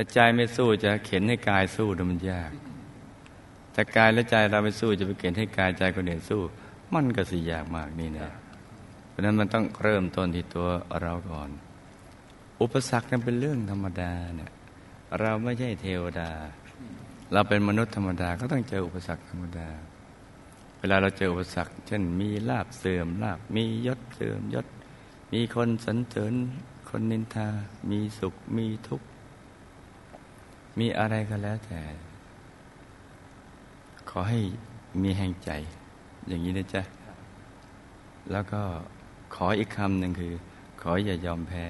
ถ้าใจไม่สู้จะเข็นให้กายสู้มันยากแต่กายและใจเราไม่สู้จะไปเข็นให้กายใจคนอื่นสู้ มันก็สิยากมากนี่นะเพราะนั้นมันต้องเริ่มต้นที่ตัวเราก่อน อุปสรรคนั้นเป็นเรื่องธรรมดาเนี่ยเราไม่ใช่เทวดา เราเป็นมนุษย์ธรรมดาก็ต้องเจออุปสรรคธรรมดา เวลาเราเจออุปสรรค เช่นมีลาบเสื่อมลาบมียศเสื่อมยศ มีคนสรรเสริญคนนินทา มีสุขมีทุกข์ มีอะไรก็แล้วแต่ ขอให้มีแห่งใจ อย่างนี้นะจ๊ะ แล้วก็ขออีกคำหนึ่งคือ ขออย่ายอมแพ้